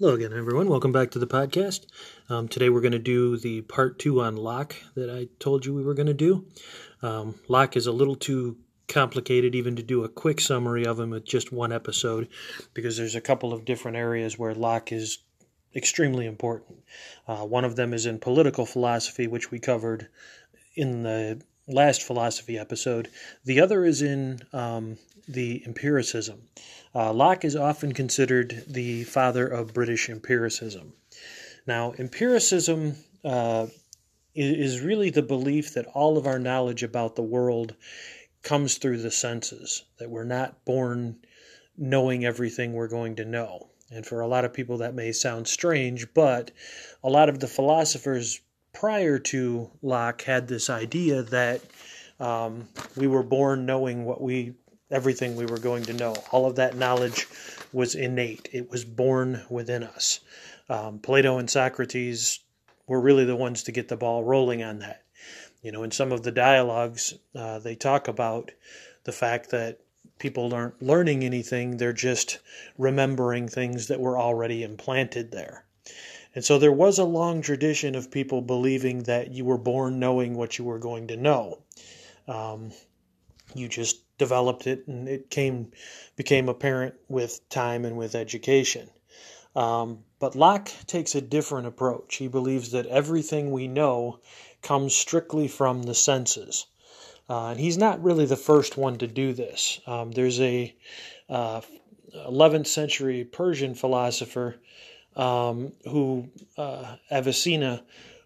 Hello again, everyone. Welcome back to the podcast. Um, today we're going to do the part two on Locke that I told you we were going to do. Um, Locke is a little too complicated even to do a quick summary of him with just one episode because there's a couple of different areas where Locke is extremely important. Uh, one of them is in political philosophy, which we covered in the last philosophy episode. The other is in um, the empiricism. Uh, Locke is often considered the father of British empiricism. Now, empiricism uh, is really the belief that all of our knowledge about the world comes through the senses, that we're not born knowing everything we're going to know. And for a lot of people, that may sound strange, but a lot of the philosophers prior to Locke had this idea that um, we were born knowing what we everything we were going to know. All of that knowledge was innate, it was born within us. Um, Plato and Socrates were really the ones to get the ball rolling on that. You know, in some of the dialogues, uh, they talk about the fact that people aren't learning anything, they're just remembering things that were already implanted there. And so there was a long tradition of people believing that you were born knowing what you were going to know. Um, you just developed it, and it came became apparent with time and with education. Um, but Locke takes a different approach. He believes that everything we know comes strictly from the senses. Uh, and he's not really the first one to do this. Um, there's a uh, 11th century Persian philosopher um, who, uh, Avicenna,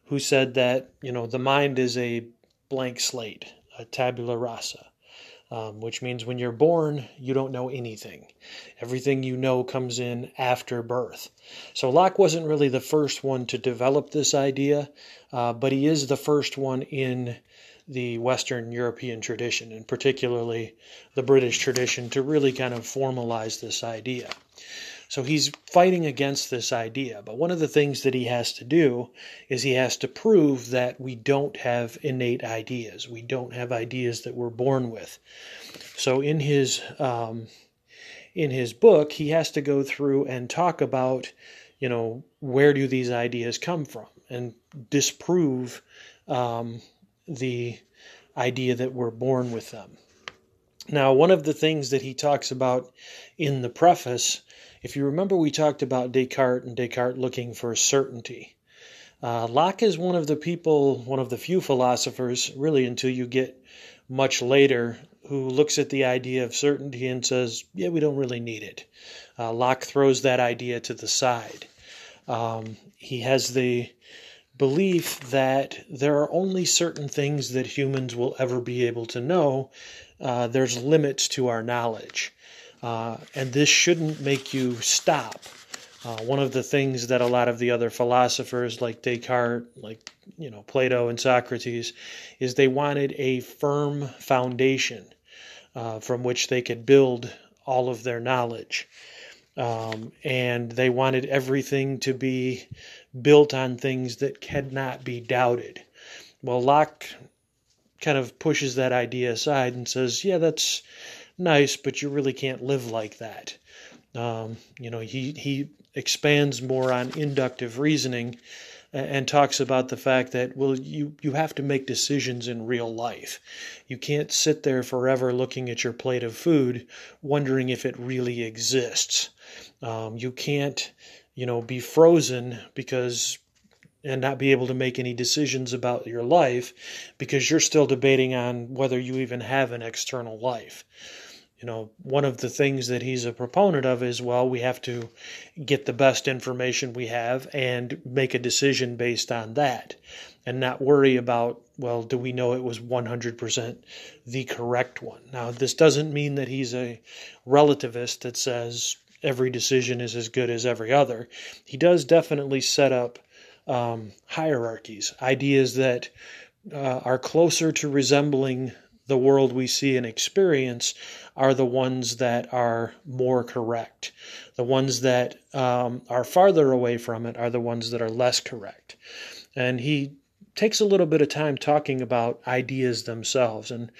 who said that you know the mind is a blank slate, a tabula rasa um, which means when you're born, you don't know anything. Everything you know comes in after birth. So Locke wasn't really the first one to develop this idea, uh, but he is the first one in the Western European tradition, and particularly the British tradition, to really kind of formalize this idea. So he's fighting against this idea. But one of the things that he has to do is he has to prove that we don't have innate ideas. We don't have ideas that we're born with. So in his um, in his book, he has to go through and talk about, you know, where do these ideas come from, and disprove um, the idea that we're born with them. Now, one of the things that he talks about in the preface if you remember, we talked about Descartes and Descartes looking for certainty. Uh, Locke is one of the people, one of the few philosophers, really until you get much later, who looks at the idea of certainty and says, yeah, we don't really need it. Uh, Locke throws that idea to the side. Um, he has the belief that there are only certain things that humans will ever be able to know. Uh, there's limits to our knowledge. Uh, and this shouldn't make you stop. Uh, one of the things that a lot of the other philosophers, like Descartes, like you know Plato and Socrates, is they wanted a firm foundation uh, from which they could build all of their knowledge, um, and they wanted everything to be built on things that cannot be doubted. Well, Locke kind of pushes that idea aside and says, "Yeah, that's." nice, but you really can't live like that. Um, you know, he, he expands more on inductive reasoning and talks about the fact that well you you have to make decisions in real life you can't sit there forever looking at your plate of food wondering if it really exists um, you can't you know be frozen because and not be able to make any decisions about your life because you're still debating on whether you even have an external life you know, one of the things that he's a proponent of is well, we have to get the best information we have and make a decision based on that and not worry about, well, do we know it was 100% the correct one? Now, this doesn't mean that he's a relativist that says every decision is as good as every other. He does definitely set up um, hierarchies, ideas that uh, are closer to resembling the world we see and experience are the ones that are more correct. The ones that um, are farther away from it are the ones that are less correct. And he takes a little bit of time talking about ideas themselves and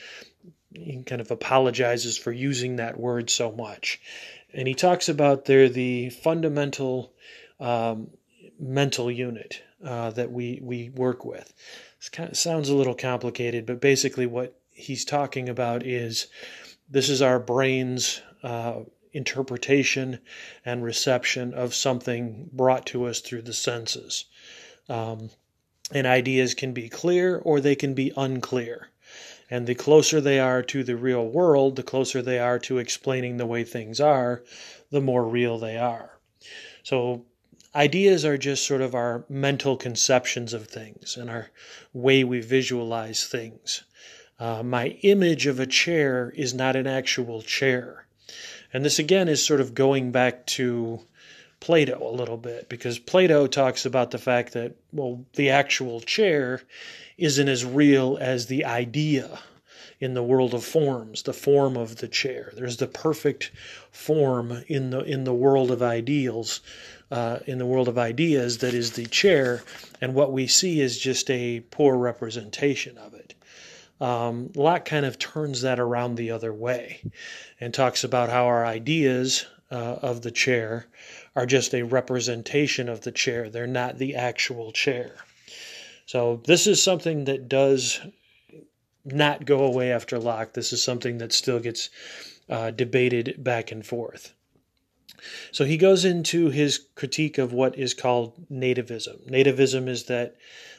he kind of apologizes for using that word so much. And he talks about they're the fundamental um, mental unit uh, that we, we work with. It kind of sounds a little complicated, but basically, what he's talking about is this is our brain's uh, interpretation and reception of something brought to us through the senses. Um, and ideas can be clear or they can be unclear. And the closer they are to the real world, the closer they are to explaining the way things are, the more real they are. So, ideas are just sort of our mental conceptions of things and our way we visualize things. Uh, my image of a chair is not an actual chair. And this again is sort of going back to Plato a little bit because Plato talks about the fact that, well, the actual chair isn't as real as the idea in the world of forms, the form of the chair. There's the perfect form in the in the world of ideals, uh, in the world of ideas that is the chair, and what we see is just a poor representation of it. Um, Locke kind of turns that around the other way, and talks about how our ideas uh, of the chair are just a representation of the chair. They're not the actual chair. So this is something that does not go away after Locke. This is something that still gets uh, debated back and forth. So he goes into his critique of what is called nativism. Nativism is that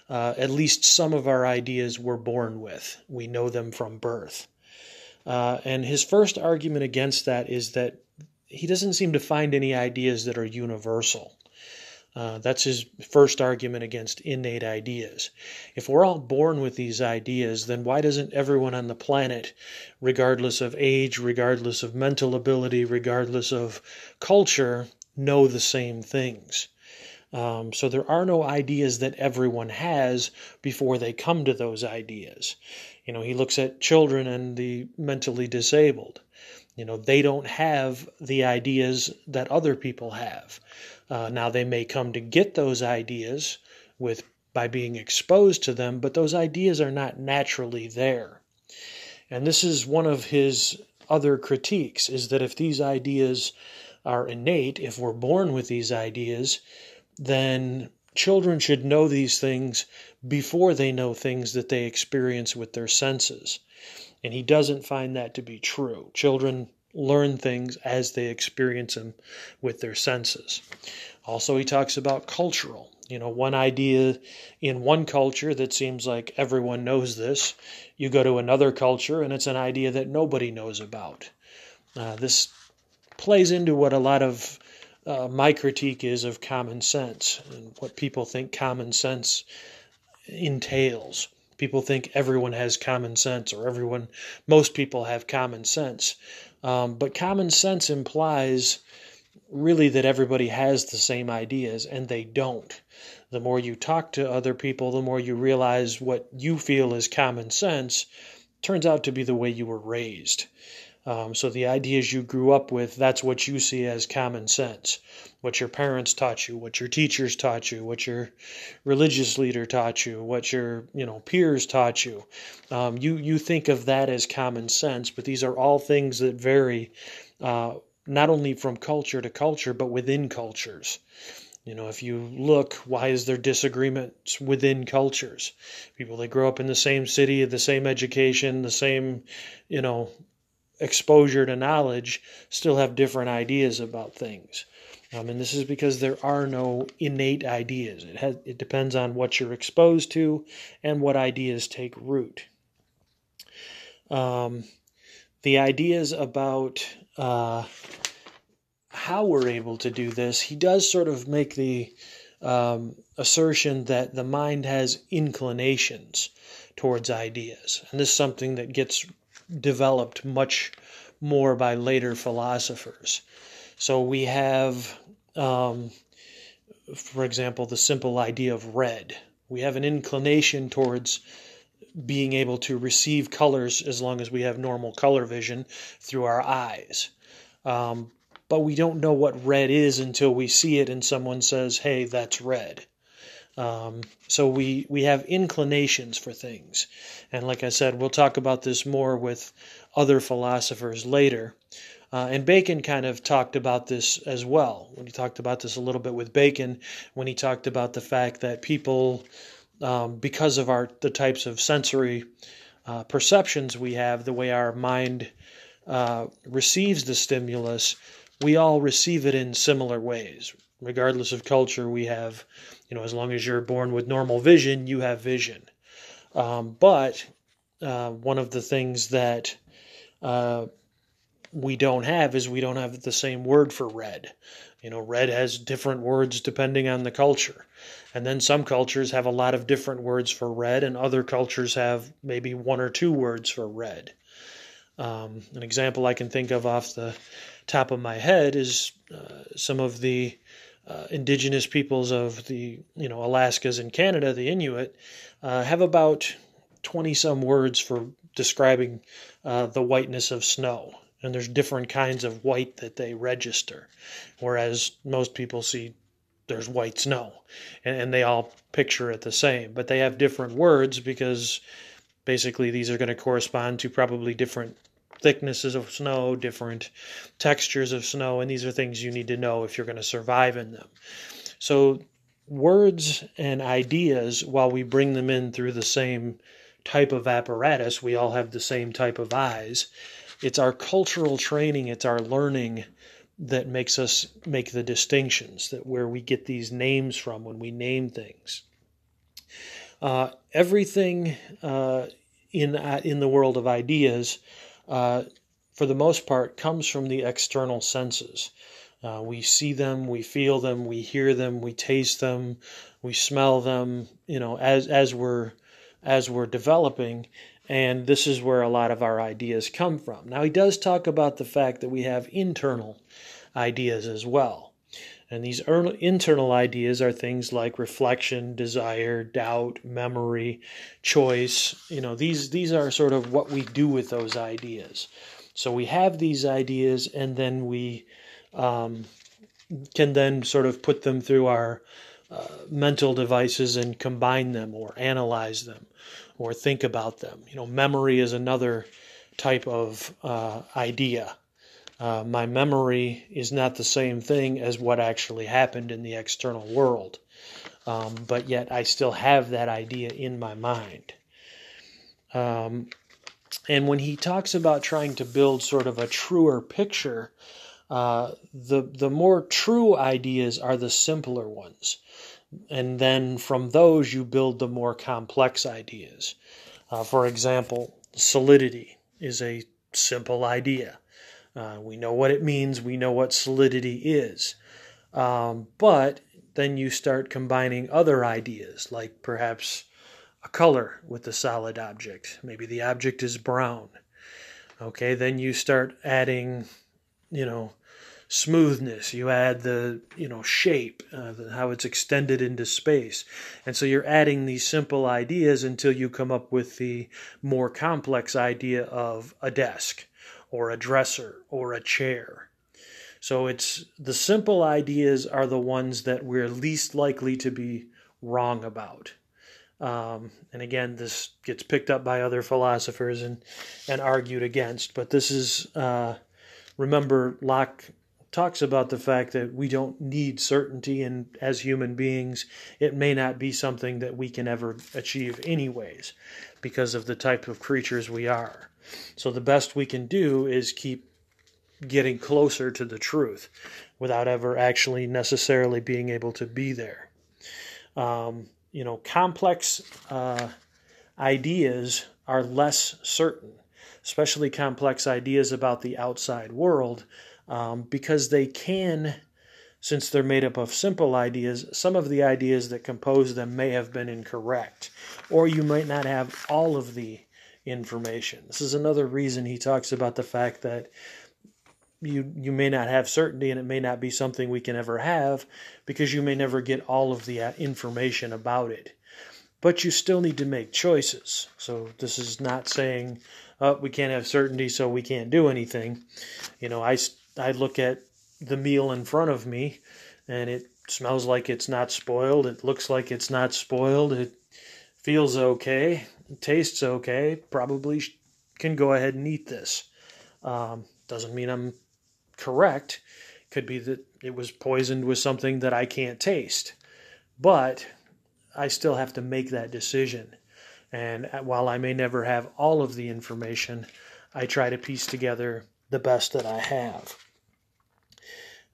uh, at least some of our ideas we're born with, we know them from birth. Uh, and his first argument against that is that he doesn't seem to find any ideas that are universal. Uh, that's his first argument against innate ideas. If we're all born with these ideas, then why doesn't everyone on the planet, regardless of age, regardless of mental ability, regardless of culture, know the same things? Um, so there are no ideas that everyone has before they come to those ideas. You know, he looks at children and the mentally disabled. You know, they don't have the ideas that other people have. Uh, now they may come to get those ideas with by being exposed to them, but those ideas are not naturally there. And this is one of his other critiques is that if these ideas are innate, if we're born with these ideas, then children should know these things before they know things that they experience with their senses. And he doesn't find that to be true. Children learn things as they experience them with their senses. Also, he talks about cultural. You know, one idea in one culture that seems like everyone knows this, you go to another culture and it's an idea that nobody knows about. Uh, this plays into what a lot of uh, my critique is of common sense and what people think common sense entails. People think everyone has common sense, or everyone, most people have common sense. Um, but common sense implies really that everybody has the same ideas, and they don't. The more you talk to other people, the more you realize what you feel is common sense turns out to be the way you were raised. Um, so the ideas you grew up with, that's what you see as common sense. What your parents taught you, what your teachers taught you, what your religious leader taught you, what your you know peers taught you. Um, you you think of that as common sense, but these are all things that vary uh, not only from culture to culture, but within cultures. You know, if you look, why is there disagreements within cultures? People that grow up in the same city, the same education, the same, you know, exposure to knowledge still have different ideas about things. Um, and this is because there are no innate ideas. It has, it depends on what you're exposed to and what ideas take root. Um, the ideas about uh, how we're able to do this, he does sort of make the um, assertion that the mind has inclinations towards ideas. And this is something that gets developed much more by later philosophers. So we have, um, for example, the simple idea of red. We have an inclination towards being able to receive colors as long as we have normal color vision through our eyes. Um, but we don't know what red is until we see it and someone says, hey, that's red. Um, so we we have inclinations for things, and like I said, we'll talk about this more with other philosophers later. Uh, and Bacon kind of talked about this as well. When he talked about this a little bit with Bacon, when he talked about the fact that people, um, because of our the types of sensory uh, perceptions we have, the way our mind uh, receives the stimulus, we all receive it in similar ways. Regardless of culture, we have, you know, as long as you're born with normal vision, you have vision. Um, but uh, one of the things that uh, we don't have is we don't have the same word for red. You know, red has different words depending on the culture. And then some cultures have a lot of different words for red, and other cultures have maybe one or two words for red. Um, an example I can think of off the top of my head is uh, some of the uh, indigenous peoples of the you know Alaskas and Canada, the Inuit, uh, have about twenty some words for describing uh, the whiteness of snow. And there's different kinds of white that they register, whereas most people see there's white snow, and, and they all picture it the same, but they have different words because basically these are going to correspond to probably different thicknesses of snow, different textures of snow, and these are things you need to know if you're going to survive in them. So, words and ideas, while we bring them in through the same type of apparatus, we all have the same type of eyes. It's our cultural training, it's our learning that makes us make the distinctions, that where we get these names from when we name things. Uh, everything uh, in uh, in the world of ideas uh, for the most part, comes from the external senses. Uh, we see them, we feel them, we hear them, we taste them, we smell them. You know, as as we're as we're developing, and this is where a lot of our ideas come from. Now, he does talk about the fact that we have internal ideas as well. And these internal ideas are things like reflection, desire, doubt, memory, choice. You know, these these are sort of what we do with those ideas. So we have these ideas, and then we um, can then sort of put them through our uh, mental devices and combine them, or analyze them, or think about them. You know, memory is another type of uh, idea uh, my memory is not the same thing as what actually happened in the external world. Um, but yet I still have that idea in my mind. Um, and when he talks about trying to build sort of a truer picture, uh, the the more true ideas are the simpler ones, and then from those you build the more complex ideas. Uh, for example, solidity is a simple idea. Uh, we know what it means, we know what solidity is. Um, but then you start combining other ideas, like perhaps a color with the solid object. Maybe the object is brown. Okay, then you start adding, you know, smoothness. You add the, you know, shape, uh, how it's extended into space. And so you're adding these simple ideas until you come up with the more complex idea of a desk or a dresser or a chair. So it's the simple ideas are the ones that we're least likely to be wrong about. Um, and again, this gets picked up by other philosophers and, and argued against. But this is, uh, remember, Locke talks about the fact that we don't need certainty, and as human beings, it may not be something that we can ever achieve, anyways, because of the type of creatures we are. So the best we can do is keep getting closer to the truth without ever actually necessarily being able to be there. Um, you know, complex uh, ideas are less certain, especially complex ideas about the outside world, um, because they can, since they're made up of simple ideas, some of the ideas that compose them may have been incorrect, or you might not have all of the information. This is another reason he talks about the fact that you you may not have certainty and it may not be something we can ever have because you may never get all of the uh, information about it. But you still need to make choices. So this is not saying oh, we can't have certainty so we can't do anything. You know, I I look at the meal in front of me and it smells like it's not spoiled, it looks like it's not spoiled, it feels okay tastes okay, probably can go ahead and eat this. Um, doesn't mean I'm correct. Could be that it was poisoned with something that I can't taste. But I still have to make that decision. And while I may never have all of the information, I try to piece together the best that I have.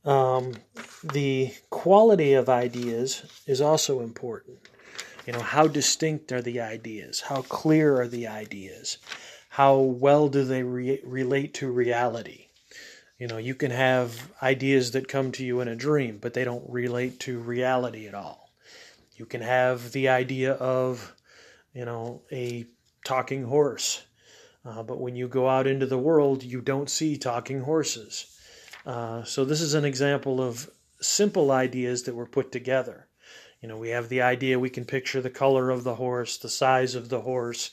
Um, the quality of ideas is also important. You know, how distinct are the ideas? How clear are the ideas? How well do they re- relate to reality? You know, you can have ideas that come to you in a dream, but they don't relate to reality at all. You can have the idea of, you know, a talking horse, uh, but when you go out into the world, you don't see talking horses. Uh, so, this is an example of simple ideas that were put together. You know, we have the idea, we can picture the color of the horse, the size of the horse.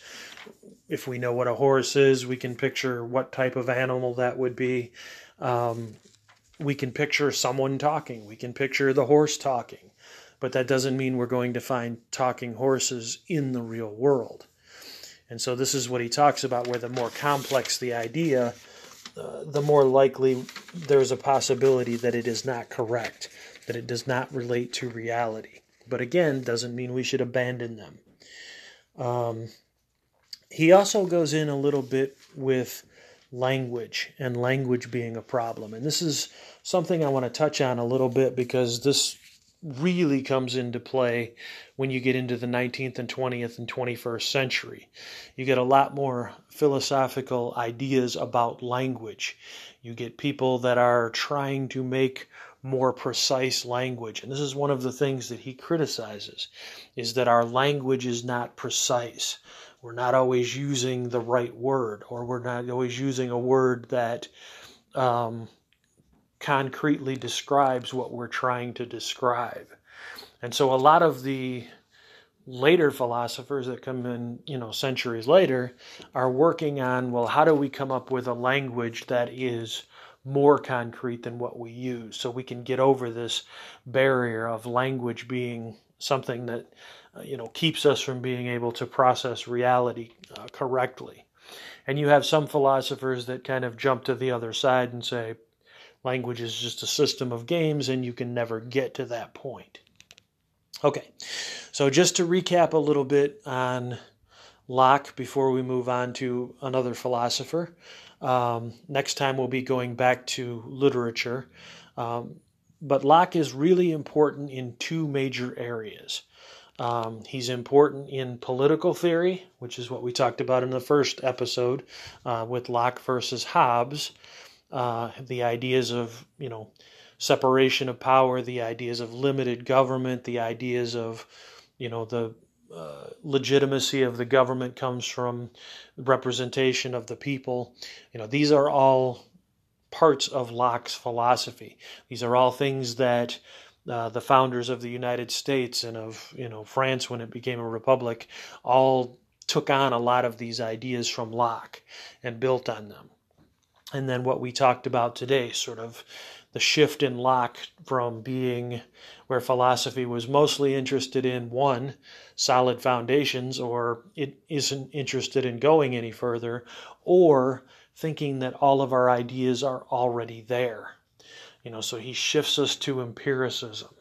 If we know what a horse is, we can picture what type of animal that would be. Um, we can picture someone talking, we can picture the horse talking, but that doesn't mean we're going to find talking horses in the real world. And so, this is what he talks about where the more complex the idea, uh, the more likely there's a possibility that it is not correct, that it does not relate to reality but again, doesn't mean we should abandon them. Um, he also goes in a little bit with language and language being a problem. And this is something I want to touch on a little bit because this really comes into play when you get into the 19th and 20th and 21st century. You get a lot more philosophical ideas about language. You get people that are trying to make more precise language. And this is one of the things that he criticizes is that our language is not precise. We're not always using the right word, or we're not always using a word that um, concretely describes what we're trying to describe. And so a lot of the later philosophers that come in, you know, centuries later are working on, well, how do we come up with a language that is more concrete than what we use. So we can get over this barrier of language being something that uh, you know keeps us from being able to process reality uh, correctly. And you have some philosophers that kind of jump to the other side and say language is just a system of games and you can never get to that point. Okay so just to recap a little bit on Locke before we move on to another philosopher um, next time we'll be going back to literature. Um, but Locke is really important in two major areas. Um, he's important in political theory, which is what we talked about in the first episode uh, with Locke versus Hobbes. Uh, the ideas of, you know, separation of power, the ideas of limited government, the ideas of, you know, the uh, legitimacy of the government comes from representation of the people. You know, these are all parts of Locke's philosophy. These are all things that uh, the founders of the United States and of you know France when it became a republic all took on a lot of these ideas from Locke and built on them. And then what we talked about today, sort of the shift in Locke from being where philosophy was mostly interested in one, solid foundations, or it isn't interested in going any further, or thinking that all of our ideas are already there. You know, so he shifts us to empiricism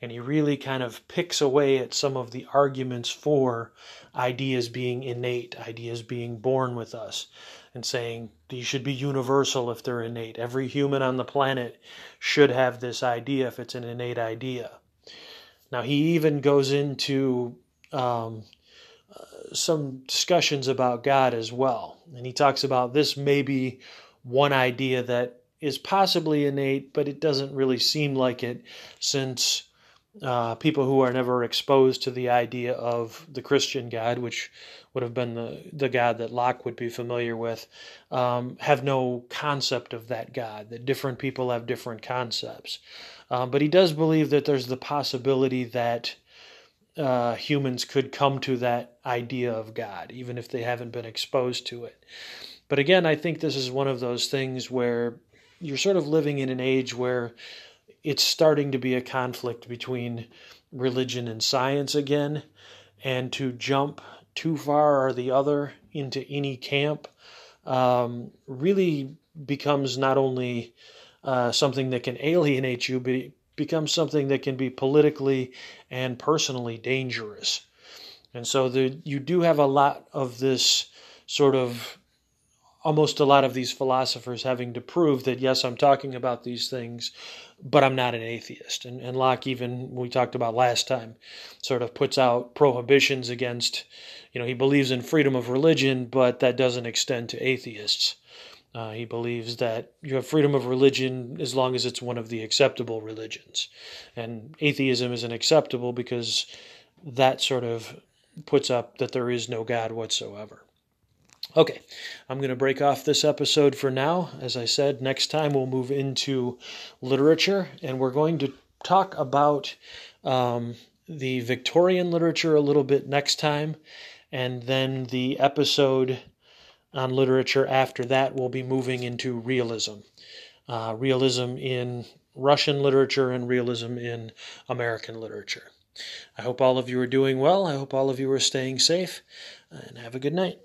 and he really kind of picks away at some of the arguments for ideas being innate, ideas being born with us and saying these should be universal if they're innate. Every human on the planet should have this idea if it's an innate idea. Now, he even goes into um, uh, some discussions about God as well. And he talks about this may be one idea that is possibly innate, but it doesn't really seem like it since uh, people who are never exposed to the idea of the Christian God, which would have been the, the God that Locke would be familiar with, um, have no concept of that God, that different people have different concepts. Um, but he does believe that there's the possibility that uh, humans could come to that idea of God, even if they haven't been exposed to it. But again, I think this is one of those things where you're sort of living in an age where it's starting to be a conflict between religion and science again, and to jump too far or the other into any camp um, really becomes not only uh, something that can alienate you, but it becomes something that can be politically and personally dangerous. And so the, you do have a lot of this sort of almost a lot of these philosophers having to prove that yes, I'm talking about these things, but I'm not an atheist. And, and Locke, even we talked about last time, sort of puts out prohibitions against, you know, he believes in freedom of religion, but that doesn't extend to atheists. Uh, he believes that you have freedom of religion as long as it's one of the acceptable religions. And atheism isn't acceptable because that sort of puts up that there is no God whatsoever. Okay, I'm going to break off this episode for now. As I said, next time we'll move into literature and we're going to talk about um, the Victorian literature a little bit next time. And then the episode on literature after that will be moving into realism. Uh, realism in Russian literature and realism in American literature. I hope all of you are doing well. I hope all of you are staying safe and have a good night.